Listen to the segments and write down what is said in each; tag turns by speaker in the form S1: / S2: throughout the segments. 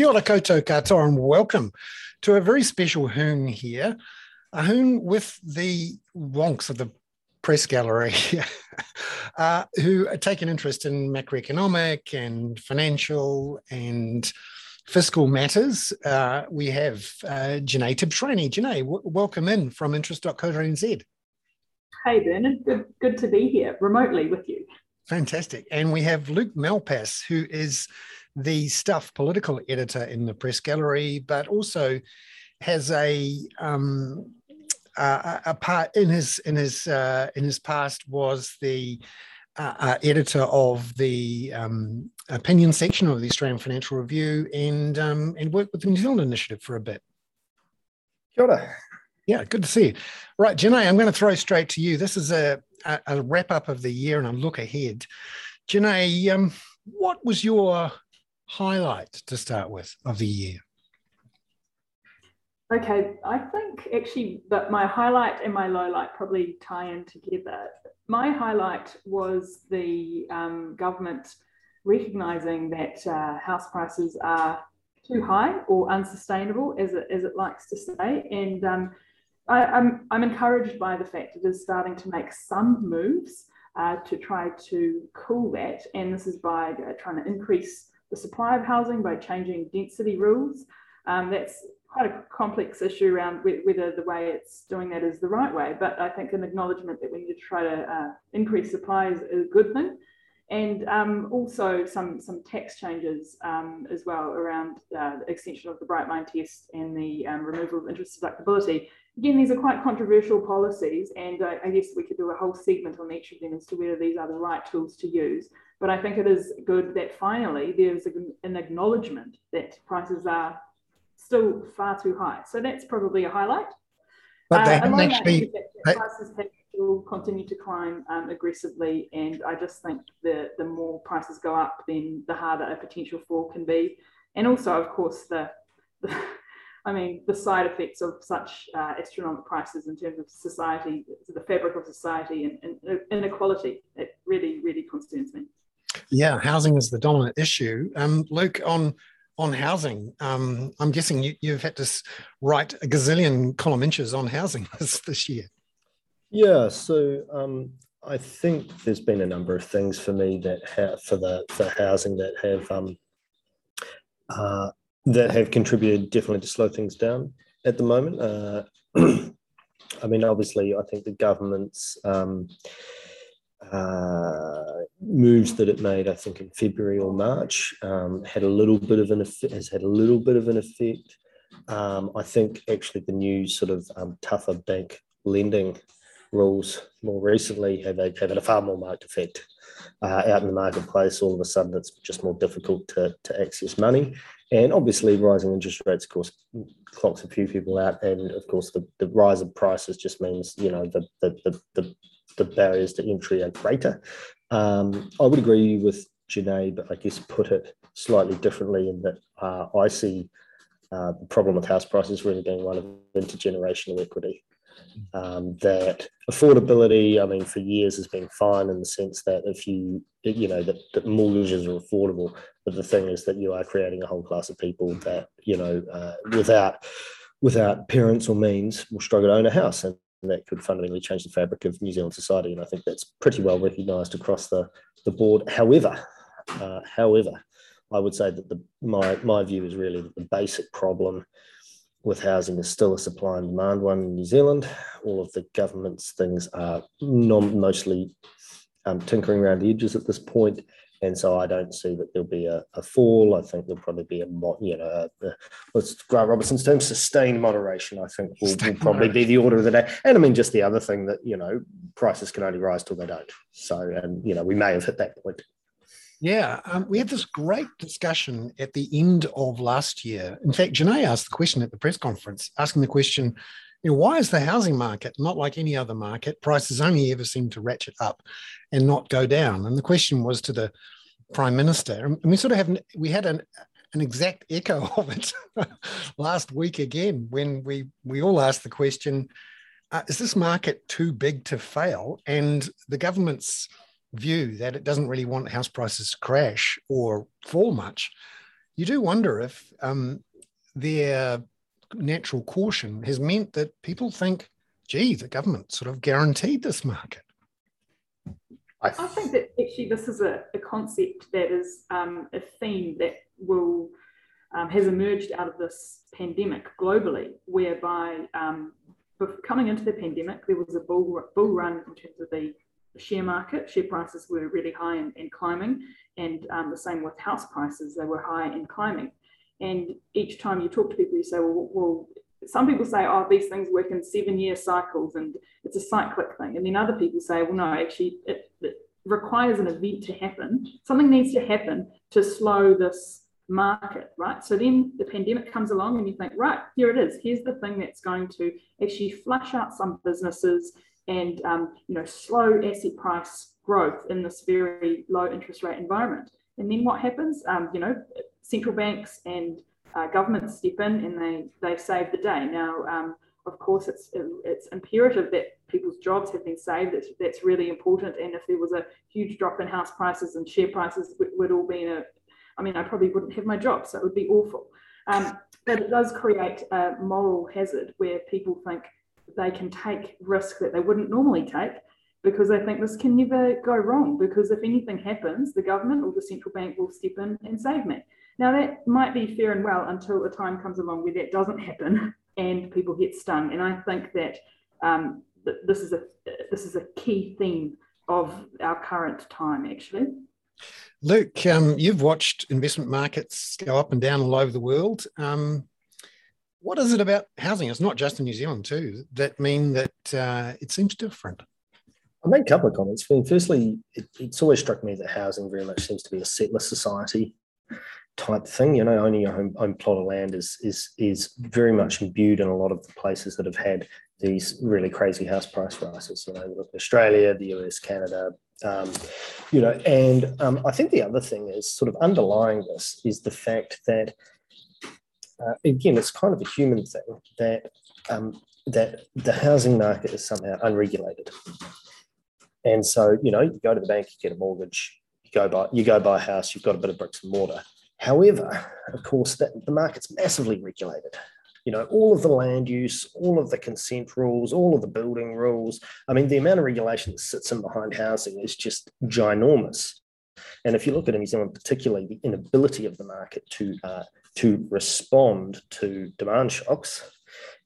S1: Kia ora koutou katoa and welcome to a very special hoon here. A hoon with the wonks of the press gallery uh, who take an interest in macroeconomic and financial and fiscal matters. Uh, we have uh, Jenee Tibshraeny. Jenee, w- welcome in from interest.co.nz.
S2: Hey, Bernard. Good, good to be here remotely with you.
S1: Fantastic. And we have Luke Malpass, who is the Stuff political editor in the Press Gallery, but also has a um, uh, a part in his in his uh, in his past was the uh, uh editor of the um, opinion section of the Australian Financial Review and um, and worked with the New Zealand Initiative for a bit.
S3: Kia ora.
S1: Yeah, good to see you. Right, Jenee, I'm going to throw straight to you. This is a, a, a wrap up of the year and a look ahead. Jenee, um, what was your highlight to start with of the year?
S2: Okay, I think actually that my highlight and my low light probably tie in together. My highlight was the um, government recognizing that uh, house prices are too high or unsustainable, as it, as it likes to say. And um, I, am I'm, I'm encouraged by the fact it is starting to make some moves uh, to try to cool that. And this is by uh, trying to increase the supply of housing by changing density rules. Um, that's quite a complex issue around whether the way it's doing that is the right way. But I think an acknowledgement that we need to try to uh, increase supply is, a good thing. And um, also some, some tax changes um, as well around uh, the extension of the Bright Line test and the um, removal of interest deductibility. Again, these are quite controversial policies, and I, I guess we could do a whole segment on each of them as to whether these are the right tools to use. But I think it is good that finally there's an acknowledgement that prices are still far too high. So that's probably a highlight.
S1: But they uh, haven't actually.
S2: Prices have will continue to climb um, aggressively, and I just think the the more prices go up, then the harder a potential fall can be. And also, of course, the, the I mean, the side effects of such uh, astronomical prices in terms of society, the fabric of society, and, and inequality, it really, really concerns me.
S1: Yeah, housing is the dominant issue. Um, Luke, on on housing, um, I'm guessing you, have had to write a gazillion column inches on housing this, this year.
S3: Yeah, so um, I think there's been a number of things for me that have for the for housing that have um, uh, that have contributed definitely to slow things down at the moment. Uh, I mean, obviously, I think the government's um, uh, moves that it made, I think in February or March, um, had a little bit of an effect, has had a little bit of an effect. Um, I think actually the new sort of um, tougher bank lending rules more recently have, have had a far more marked effect uh, out in the marketplace. All of a sudden, it's just more difficult to, to access money. And obviously, rising interest rates, of course, clocks a few people out. And of course, the, the rise of prices just means, you know, the, the, the, the the barriers to entry are greater. Um, I would agree with Jenee, but I guess put it slightly differently in that uh, I see uh, the problem with house prices really being one of intergenerational equity. Um, that affordability, I mean, for years has been fine in the sense that if you, you know, that, that mortgages are affordable, but the thing is that you are creating a whole class of people that, you know, uh, without without parents or means will struggle to own a house. And that could fundamentally change the fabric of New Zealand society. And I think that's pretty well recognised across the, the board. However, uh, however, I would say that the, my, my view is really that the basic problem with housing is still a supply and demand one in New Zealand. All of the government's things are non, mostly um, tinkering around the edges at this point. And so I don't see that there'll be a, a fall. I think there'll probably be a, you know, a, a, what's Grant Robertson's term, sustained moderation, I think will, will probably be the order of the day. And I mean, just the other thing that, you know, prices can only rise till they don't. So, and, you know, we may have hit that point.
S1: Yeah, um, we had this great discussion at the end of last year. In fact, Jenee asked the question at the press conference, asking the question, you know, why is the housing market not like any other market? Prices only ever seem to ratchet up and not go down. And the question was to the prime minister, and we sort of have we had an an exact echo of it last week again when we we all asked the question: uh, Is this market too big to fail? And the government's view that it doesn't really want house prices to crash or fall much you do wonder if um, their natural caution has meant that people think, gee, the government sort of guaranteed this market.
S2: I, I think that actually this is a, a concept that is um, a theme that will um, has emerged out of this pandemic globally, whereby um, coming into the pandemic, there was a bull, bull run in terms of the share market. Share prices were really high and, climbing, and um, the same with house prices, they were high and climbing. And each time you talk to people, you say, well, well some people say, oh, these things work in seven year cycles and it's a cyclic thing. And then other people say, well, no, actually, it, it requires an event to happen. Something needs to happen to slow this market, right? So then the pandemic comes along and you think, right, here it is. Here's the thing that's going to actually flush out some businesses and um, you know slow asset price growth in this very low interest rate environment. And then what happens? Um, you know, central banks and uh, governments step in and they they save the day. Now, um, of course, it's it's imperative that people's jobs have been saved. That's that's really important. And if there was a huge drop in house prices and share prices, would, would all be in a I mean, I probably wouldn't have my job, so it would be awful. Um, but it does create a moral hazard where people think they can take risk that they wouldn't normally take because they think this can never go wrong. Because if anything happens, the government or the central bank will step in and save me. Now, that might be fair and well until a time comes along where that doesn't happen and people get stung. And I think that um, this is a this is a key theme of our current time, actually.
S1: Luke, um, you've watched investment markets go up and down all over the world. Um, what is it about housing? It's not just in New Zealand too that mean that uh, it seems different.
S3: I make a couple of comments. I mean, firstly, it, it's always struck me that housing very much seems to be a settler society type thing. You know, owning your own, own plot of land is is is very much imbued in a lot of the places that have had these really crazy house price rises. You know, Australia, the US, Canada, um, you know, and um, I think the other thing is sort of underlying this is the fact that uh, again, it's kind of a human thing that um, that the housing market is somehow unregulated, and so you know, you go to the bank, you get a mortgage, you go buy you go buy a house, you've got a bit of bricks and mortar. However, of course, that the market's massively regulated you know, all of the land use, all of the consent rules, all of the building rules. I mean, the amount of regulation that sits in behind housing is just ginormous. And if you look at New Zealand, particularly the inability of the market to uh, to respond to demand shocks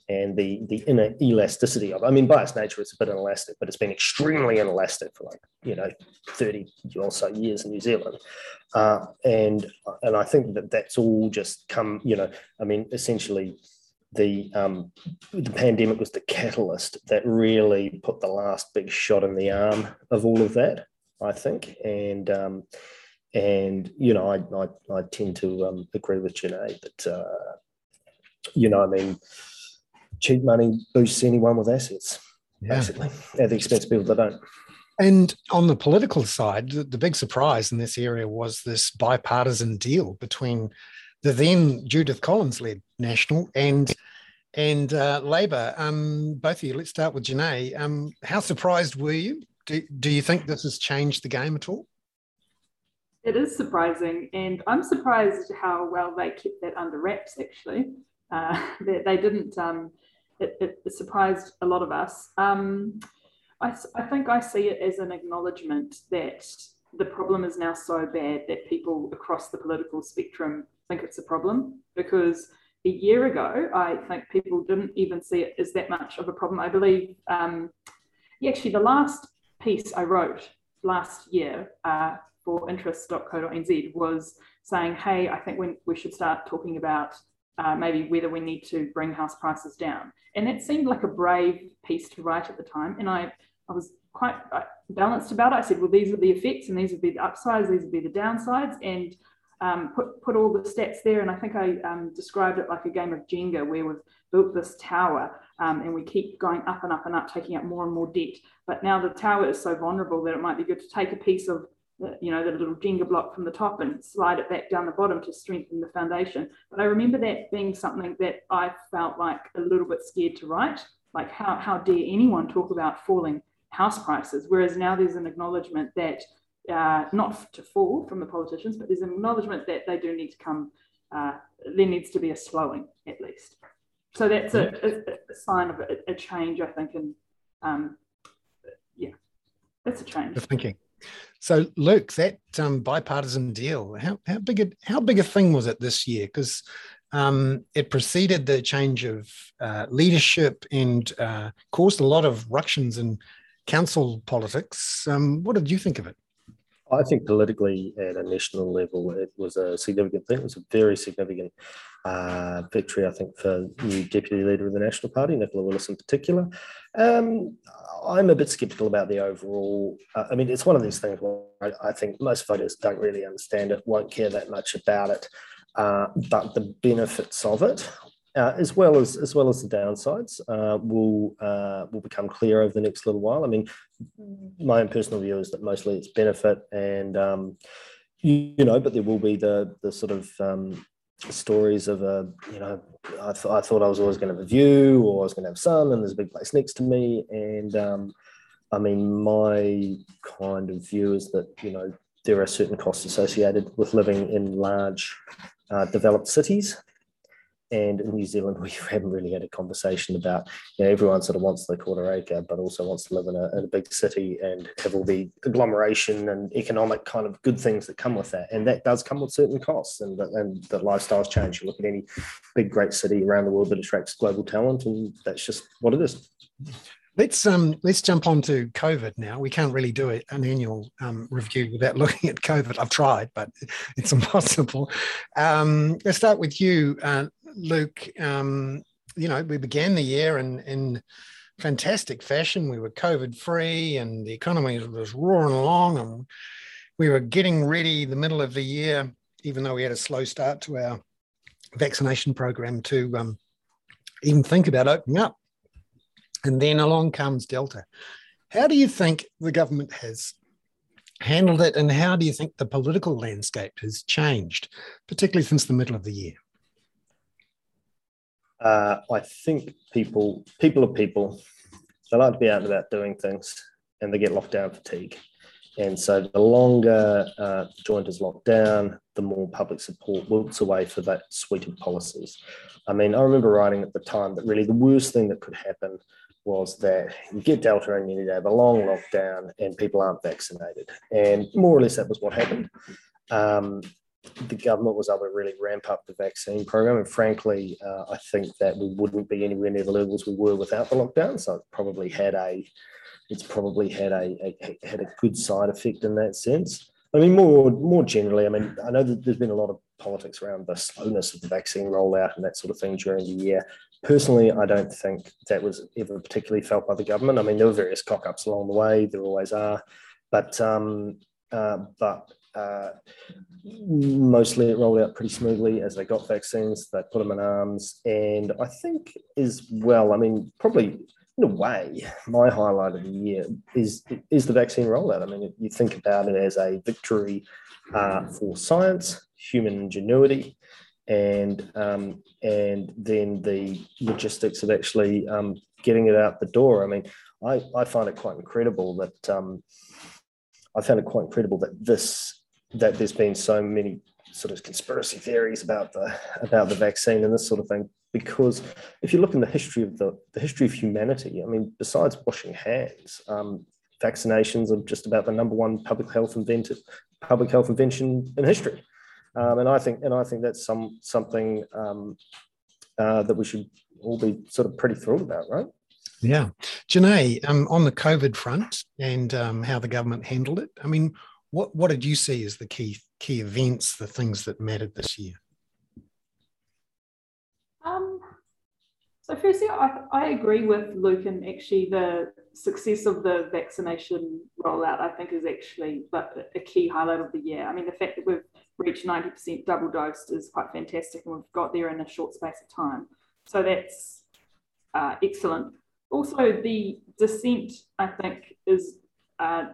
S3: and the the inner elasticity of. I mean, by its nature, it's a bit inelastic, but it's been extremely inelastic for like you know thirty or so years in New Zealand, uh, and and I think that that's all just come. You know, I mean, essentially the um, the pandemic was the catalyst that really put the last big shot in the arm of all of that. I think, and um, and you know, I I, I tend to um, agree with Jenee that uh, you know, I mean, cheap money boosts anyone with assets, yeah. basically, at the expense of people that don't.
S1: And on the political side, the, big surprise in this area was this bipartisan deal between the then Judith Collins led National and and uh, Labor. Um, both of you, let's start with Jenee. Um, how surprised were you? Do, do you think this has changed the game at all?
S2: It is surprising, and I'm surprised how well they kept that under wraps. Actually, uh, they, they, didn't. Um, it, it, surprised a lot of us. Um, I, I think I see it as an acknowledgement that the problem is now so bad that people across the political spectrum think it's a problem because a year ago, I think people didn't even see it as that much of a problem. I believe, um, actually, the last piece I wrote last year uh, for interest.co.nz was saying, hey, I think we, we should start talking about uh, maybe whether we need to bring house prices down. And that seemed like a brave piece to write at the time. And I, I was quite uh, balanced about it. I said, well, these are the effects and these would be the upsides, these would be the downsides. And um, put, put all the stats there. And I think I um, described it like a game of Jenga where we've built this tower um, and we keep going up and up and up, taking up more and more debt. But now the tower is so vulnerable that it might be good to take a piece of the, you know, the little Jenga block from the top and slide it back down the bottom to strengthen the foundation. But I remember that being something that I felt like a little bit scared to write. Like how, how dare anyone talk about falling house prices? Whereas now there's an acknowledgement that uh, not to fall from the politicians, but there's an acknowledgement that they do need to come uh, there needs to be a slowing at least. So that's a, a, a sign of a, a, change, I think, and um, yeah, that's a change.
S1: The thinking. So, Luke, that um, bipartisan deal, how, how big a how big a thing was it this year? Because um, it preceded the change of uh, leadership and uh, caused a lot of ructions in council politics. Um, what did you think of it?
S3: I think politically at a national level, it was a significant thing. It was a very significant uh, victory, I think, for new deputy leader of the National Party, Nicola Willis in particular. Um, I'm a bit sceptical about the overall. Uh, I mean, it's one of these things where I, I, think most voters don't really understand it, won't care that much about it, uh, but the benefits of it uh, as well as as well as the downsides uh, will uh, will become clear over the next little while. I mean, my own personal view is that mostly it's benefit, and um, you, know, but there will be the the sort of um, stories of a you know I, th- I thought I was always going to have a view or I was going to have sun, and there's a big place next to me, and um, I mean, my kind of view is that you know there are certain costs associated with living in large uh, developed cities and in New Zealand, we haven't really had a conversation about, you know, everyone sort of wants the quarter acre, but also wants to live in a, in a big city and have all the agglomeration and economic kind of good things that come with that. And that does come with certain costs and, and the lifestyles change. You look at any big, great city around the world that attracts global talent, and that's just what it is.
S1: Let's um let's jump on to COVID now. We can't really do an annual um, review without looking at COVID. I've tried, but it's impossible. Um, let's start with you, uh, Luke, um, you know, we began the year in, in fantastic fashion. We were COVID free and the economy was roaring along and we were getting ready the middle of the year, even though we had a slow start to our vaccination program to um, even think about opening up. And then along comes Delta. How do you think the government has handled it and how do you think the political landscape has changed, particularly since the middle of the year?
S3: Uh, I think people people are people. They like to be out and about doing things, and they get locked lockdown fatigue. And so, the longer uh, the joint is locked down, the more public support wilts away for that suite of policies. I mean, I remember writing at the time that really the worst thing that could happen was that you get Delta and you need to have a long lockdown and people aren't vaccinated. And more or less that was what happened. Um, the government was able to really ramp up the vaccine program. And frankly, uh, I think that we wouldn't be anywhere near the levels we were without the lockdown. So it probably had a, it's probably had a, a had a good side effect in that sense. I mean, more more generally, I mean, I know that there's been a lot of politics around the slowness of the vaccine rollout and that sort of thing during the year. Personally, I don't think that was ever particularly felt by the government. I mean, there were various cock ups along the way, there always are, but um, uh, but uh, mostly it rolled out pretty smoothly as they got vaccines. They put them in arms, and I think as well. I mean, probably in a way, my highlight of the year is is the vaccine rollout. I mean, you think about it as a victory uh, for science, human ingenuity, and um, and then the logistics of actually um, getting it out the door. I mean, I, I find it quite incredible that um, I found it quite incredible that this that there's been so many sort of conspiracy theories about the about the vaccine and this sort of thing. Because if you look in the history of the, the history of humanity i mean besides washing hands um, vaccinations are just about the number one public health invented public health invention in history. Um, and i think and i think that's some something um, uh, that we should all be sort of pretty thrilled about right
S1: yeah Jenee, um, on the covid front and um, how the government handled it i mean what what did you see as the key key events, the things that mattered this year?
S2: Um, so firstly, I, I agree with Luke, and actually the success of the vaccination rollout, I think, is actually a key highlight of the year. I mean, the fact that we've reached 90% double dosed is quite fantastic, and we've got there in a short space of time. So that's uh, excellent. Also, the descent, I think, is uh,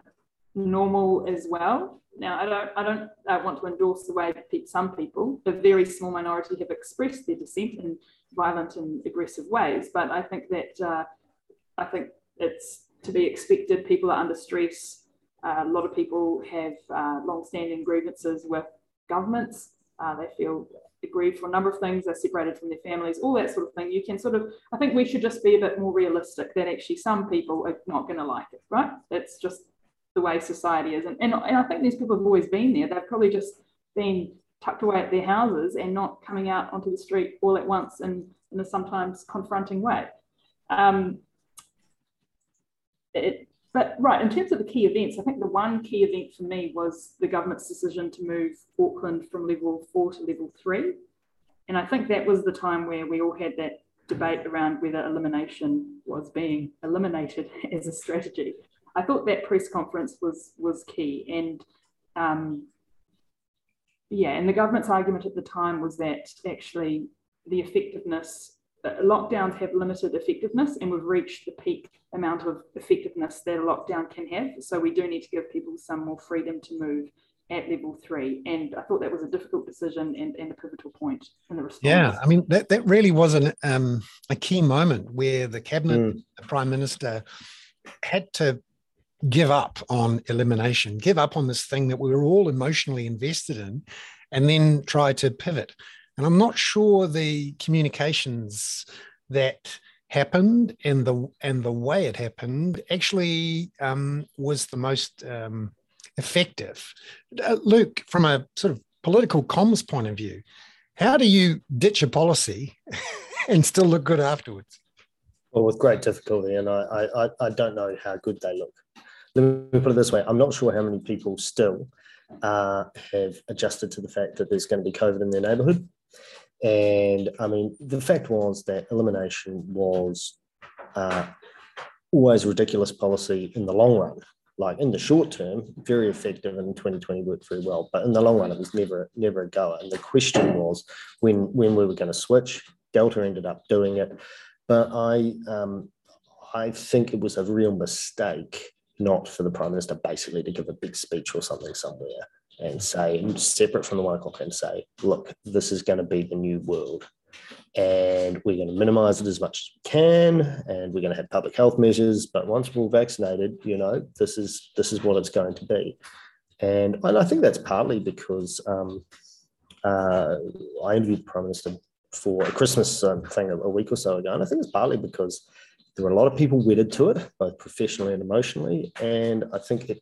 S2: normal as well. Now, I don't, I don't uh, want to endorse the way that some people, a very small minority, have expressed their dissent in violent and aggressive ways. But I think that uh, I think it's to be expected. People are under stress. Uh, a lot of people have uh, long-standing grievances with governments. Uh, they feel grieved for a number of things, they're separated from their families, all that sort of thing. You can sort of, I think we should just be a bit more realistic that actually some people are not going to like it, right? It's just the way society is. And, and, and I think these people have always been there. They've probably just been tucked away at their houses and not coming out onto the street all at once in, in a sometimes confronting way. Um, it, but right, in terms of the key events, I think the one key event for me was the government's decision to move Auckland from level four to level three. And I think that was the time where we all had that debate around whether elimination was being eliminated as a strategy. I thought that press conference was was key. And um, yeah, and the government's argument at the time was that actually the effectiveness lockdowns have limited effectiveness and we've reached the peak amount of effectiveness that a lockdown can have. So we do need to give people some more freedom to move at level three. And I thought that was a difficult decision and, and a pivotal point in the response.
S1: Yeah, I mean, that, that really was an, um, a key moment where the cabinet, mm. the prime minister had to give up on elimination, give up on this thing that we were all emotionally invested in, and then try to pivot. And I'm not sure the communications that happened and the and the way it happened actually um, was the most um, effective. Uh, Luke, from a sort of political comms point of view, how do you ditch a policy and still look good afterwards?
S3: Well, with great difficulty, and I, I, I don't know how good they look. Let me put it this way: I'm not sure how many people still uh, have adjusted to the fact that there's going to be COVID in their neighbourhood. And I mean, the fact was that elimination was uh, always ridiculous policy in the long run. Like in the short term, very effective, and 2020 worked very well. But in the long run, it was never never a goer. And the question was when when we were going to switch. Delta ended up doing it, but I um, I think it was a real mistake not for the prime minister basically to give a big speech or something somewhere and say, separate from the one o'clock, and say, look, this is going to be the new world. And we're going to minimize it as much as we can, and we're going to have public health measures. But once we're all vaccinated, you know, this is this is what it's going to be. And, and I think that's partly because um, uh, I interviewed the Prime Minister for a Christmas um, thing a, a week or so ago, and I think it's partly because there were a lot of people wedded to it, both professionally and emotionally. And I think it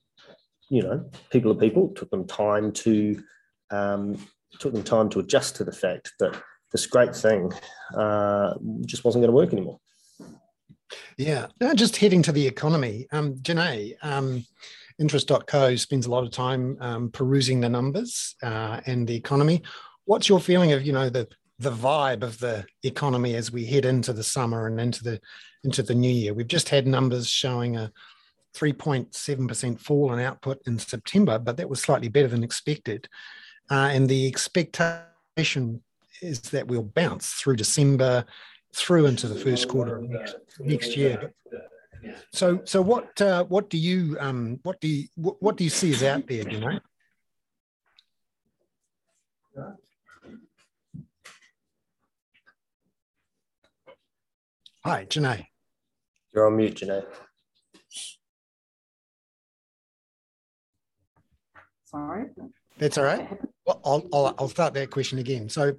S3: you know, people are people. Took them time to um, took them time to adjust to the fact that this great thing uh, just wasn't going to work anymore.
S1: Yeah, now just heading to the economy, um, Jenee. Um, Interest.co spends a lot of time um, perusing the numbers uh, and the economy. What's your feeling of you know the the vibe of the economy as we head into the summer and into the into the new year? We've just had numbers showing a 3.7% fall in output in September, but that was slightly better than expected. Uh, and the expectation is that we'll bounce through December, through into the first quarter of next, next year. So, so what uh, what do you um, what do you what, what do you see is out there? You know. Hi, Jenee.
S3: You're on mute, Jenee.
S2: Sorry.
S1: That's all right. Well, I'll, I'll, I'll start that question again. So,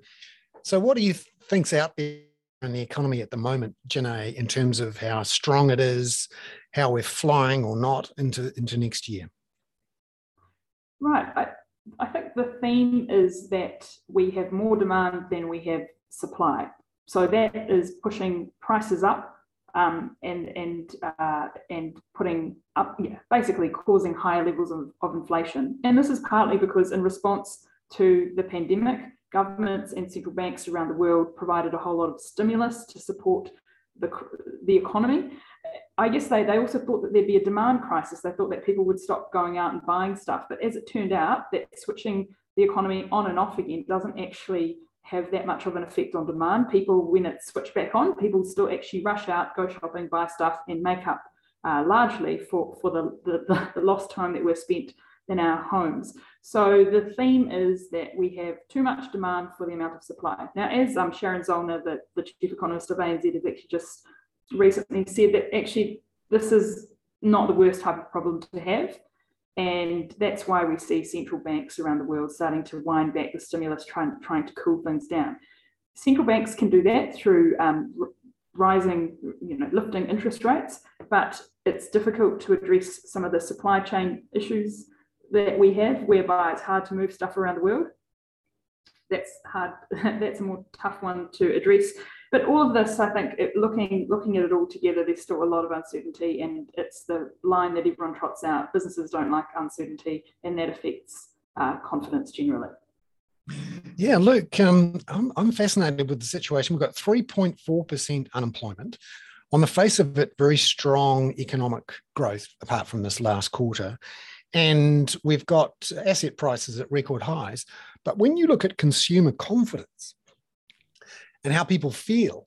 S1: so what do you think's out there in the economy at the moment, Jenee, in terms of how strong it is, how we're flying or not into, into next year?
S2: Right. I, I think the theme is that we have more demand than we have supply. So that is pushing prices up um, and and uh, and putting up, yeah, basically causing higher levels of, of inflation. And this is partly because in response to the pandemic, governments and central banks around the world provided a whole lot of stimulus to support the, the economy. I guess they, they also thought that there'd be a demand crisis. They thought that people would stop going out and buying stuff. But as it turned out, that switching the economy on and off again doesn't actually have that much of an effect on demand. People, when it's switched back on, people still actually rush out, go shopping, buy stuff, and make up uh, largely for, for the, the, the lost time that we've spent in our homes. So the theme is that we have too much demand for the amount of supply. Now, as um, Sharon Zollner, the, the chief economist of ANZ, has actually just recently said that actually this is not the worst type of problem to have. And that's why we see central banks around the world starting to wind back the stimulus, trying, trying to cool things down. Central banks can do that through um, rising, you know, lifting interest rates, but it's difficult to address some of the supply chain issues that we have, whereby it's hard to move stuff around the world. That's hard. that's a more tough one to address. But all of this, I think, it, looking looking at it all together, there's still a lot of uncertainty, and it's the line that everyone trots out. Businesses don't like uncertainty, and that affects uh, confidence generally.
S1: Yeah, Luke, um, I'm, I'm fascinated with the situation. We've got 3.4% unemployment. On the face of it, very strong economic growth apart from this last quarter. And we've got asset prices at record highs. But when you look at consumer confidence and how people feel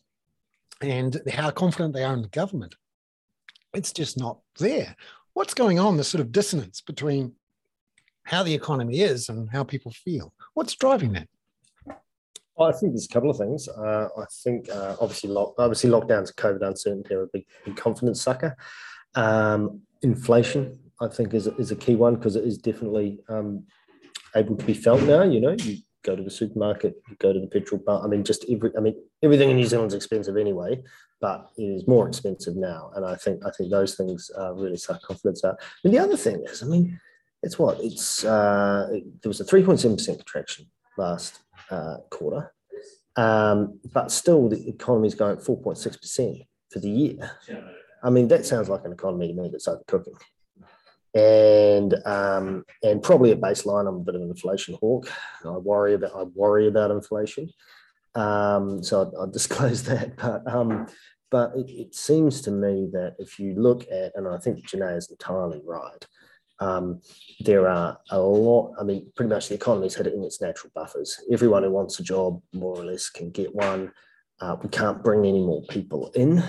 S1: and how confident they are in the government, it's just not there. What's going on? The sort of dissonance between how the economy is and how people feel. What's driving that?
S3: I think there's a couple of things. Uh, I think uh, obviously, lock, obviously lockdowns, COVID uncertainty are a big, big confidence sucker. Um, inflation, I think, is, is a key one because it is definitely um, able to be felt now. You know, you go to the supermarket, go to the petrol pump. I mean, just every, I mean, everything in New Zealand's expensive anyway, but it is more expensive now. And I think, I think those things uh, really suck confidence out. And the other thing is, I mean, it's what it's uh, there was a 3.7% contraction last uh, quarter, um, but still the economy is going 4.6% for the year. I mean, that sounds like an economy to me that's overcooking. And um, and probably a baseline. I'm a bit of an inflation hawk. I worry about I worry about inflation. Um, so I'll, I'll disclose that. But um, but it, it, seems to me that if you look at, and I think Jenee is entirely right, um, there are a lot, I mean, pretty much the economy's hit it in its natural buffers. Everyone who wants a job, more or less, can get one. Uh, we can't bring any more people in.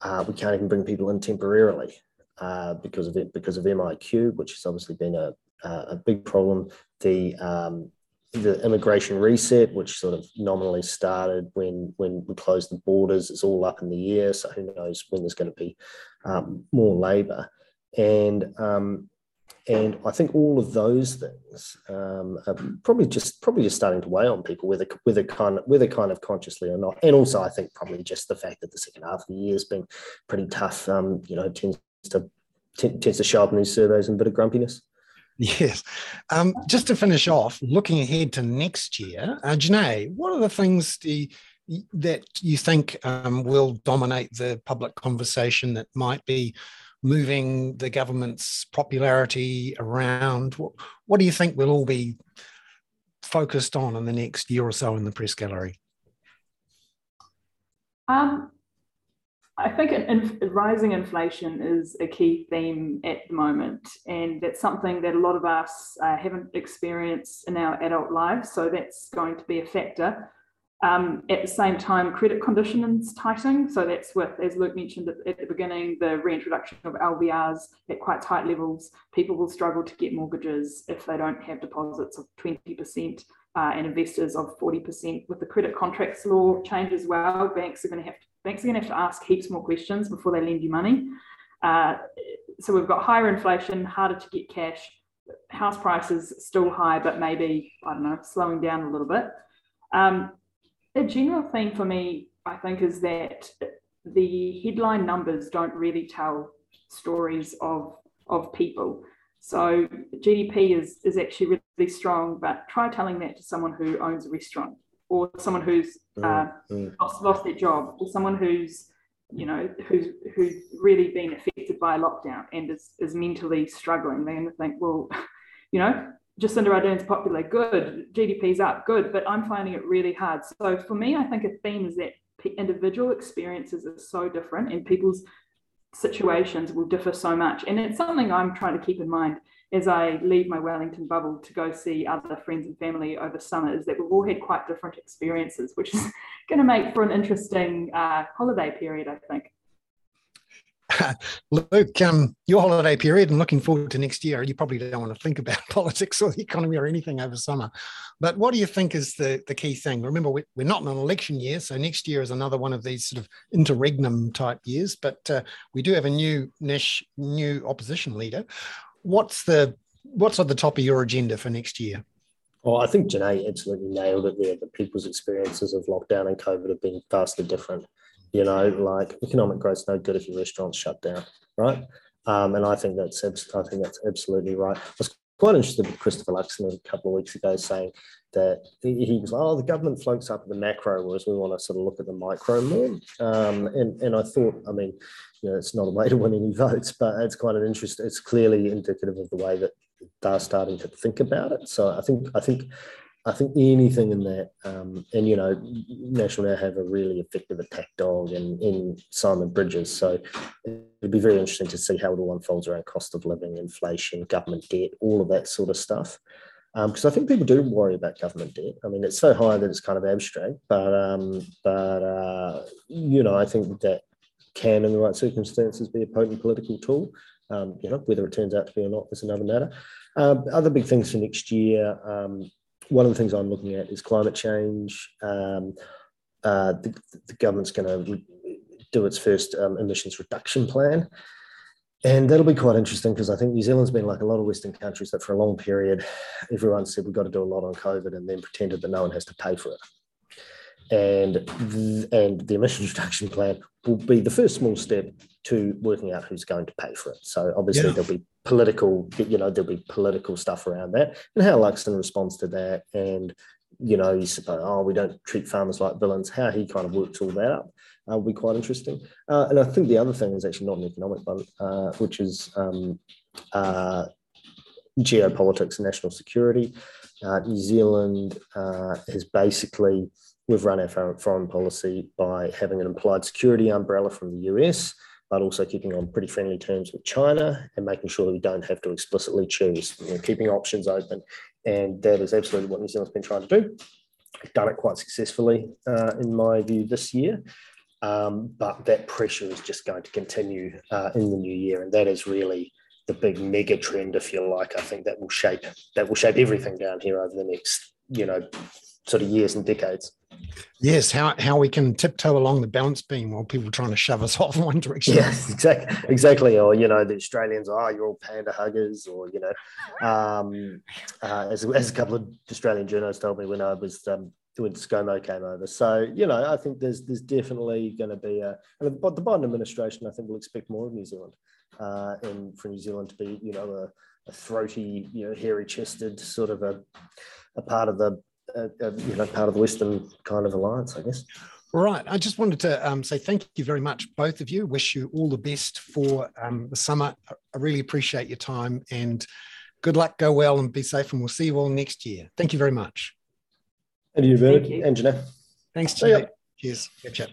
S3: Uh, we can't even bring people in temporarily uh, because of it, because of MIQ, which has obviously been a, a big problem. The um, the immigration reset, which sort of nominally started when when we closed the borders, is all up in the air. So who knows when there's going to be um, more labour and um, and I think all of those things um, are probably just probably just starting to weigh on people, whether whether kind of whether kind of consciously or not. And also, I think probably just the fact that the second half of the year has been pretty tough. Um, you know, tends to tends to show up in these surveys and a bit of grumpiness.
S1: Yes. Um, just to finish off, looking ahead to next year, uh, Jenee, what are the things you, that you think um, will dominate the public conversation that might be moving the government's popularity around? What, what do you think we'll all be focused on in the next year or so in the press gallery?
S2: Um, I think in, rising inflation is a key theme at the moment, and that's something that a lot of us uh, haven't experienced in our adult lives. So that's going to be a factor. Um, at the same time, credit conditions tightening. So that's with, as Luke mentioned at, at, the beginning, the reintroduction of LVRs at quite tight levels. People will struggle to get mortgages if they don't have deposits of 20% uh, and investors of 40%. With the credit contracts law change as well, banks are going to have to, banks are going to have to ask heaps more questions before they lend you money. Uh, so we've got higher inflation, harder to get cash, house prices still high, but maybe I don't know, slowing down a little bit. Um, a general theme for me, I think, is that the headline numbers don't really tell stories of, of people. So GDP is, is actually really strong, but try telling that to someone who owns a restaurant or someone who's mm, uh, mm. Lost, lost their job or someone who's you know who's who's really been affected by a lockdown and is, is mentally struggling they're going to think well you know Jacinda Ardern's popular, good. GDP's up, good. But I'm finding it really hard. So for me, I think a theme is that individual experiences are so different and people's situations will differ so much. And it's something I'm trying to keep in mind as I leave my Wellington bubble to go see other friends and family over summer is that we've all had quite different experiences, which is going to make for an interesting uh, holiday period, I think.
S1: Luke, um, your holiday period and looking forward to next year, you probably don't want to think about politics or the economy or anything over summer. But what do you think is the, the key thing? Remember, we, are not in an election year, so next year is another one of these sort of interregnum type years. But uh, we do have a new Nish, new opposition leader. what's the what's at the top of your agenda for next year?
S3: Well, I think Jenee absolutely nailed it there. The people's experiences of lockdown and COVID have been vastly different. You know, like economic growth's no good if your restaurant's shut down, right? Um, and I think that's I think that's absolutely right. I was quite interested with Christopher Luxon a couple of weeks ago saying that he was like, oh, the government floats up at the macro, whereas we want to sort of look at the micro more. Um, and, and I thought, I mean, you know, it's not a way to win any votes, but it's quite an interest. It's clearly indicative of the way that they're starting to think about it. So I think, I think, I think anything in that, um, and you know, National now have a really effective attack dog in, in Simon Bridges. So it'd be very interesting to see how it all unfolds around cost of living, inflation, government debt, all of that sort of stuff because um, I think people do worry about government debt. I mean, it's so high that it's kind of abstract, but um, but uh, you know, I think that can, in the right circumstances, be a potent political tool. Um, you know, whether it turns out to be or not is another matter. Um, other big things for next year. Um, one of the things I'm looking at is climate change. Um, uh, the, the, government's going to do its first emissions reduction plan. And that'll be quite interesting because I think New Zealand's been like a lot of Western countries that for a long period, everyone said we've got to do a lot on COVID and then pretended that no one has to pay for it. And, and the emissions reduction plan will be the first small step to working out who's going to pay for it. So obviously yeah. there'll be political, you know, there'll be political stuff around that and how Luxon responds to that. And, you know, you suppose, oh, we don't treat farmers like villains, how he kind of works all that up uh, will be quite interesting. Uh, and I think the other thing is actually not an economic one, uh, which is um, uh, geopolitics and national security. Uh, New Zealand uh, has basically, we've run our foreign policy by having an implied security umbrella from the US, but also keeping on pretty friendly terms with China and making sure that we don't have to explicitly choose, you know, keeping options open. And that is absolutely what New Zealand's been trying to do. Done it quite successfully, in my view, this year. Um, but that pressure is just going to continue uh, in the new year, and that is really the big mega trend, if you like. I think that will shape that will shape everything down here over the next, you know, sort of years and decades.
S1: Yes, how how we can tiptoe along the balance beam while people trying to shove us off in one direction.
S3: Yes, exactly, exactly. Or you know, the Australians, oh, you're all panda huggers, or you know, um, uh, as as a couple of Australian journalists told me when I was um, when ScoMo came over. So, you know, I think there's there's definitely going to be a, and the, Biden administration, I think, will expect more of New Zealand, uh, and for New Zealand to be, you know, a, a throaty, you know, hairy-chested sort of a, a part of the, uh, uh, you know, part of the Western kind of alliance, I guess.
S1: Right. I just wanted to um, say thank you very much, both of you. Wish you all the best for um, the summer. I really appreciate your time and good luck, go well, and be safe. And we'll see you all next year. Thank you very much.
S3: And you, Bernard and Jeanette.
S1: Thanks, Jeanette. Cheers. Catch up.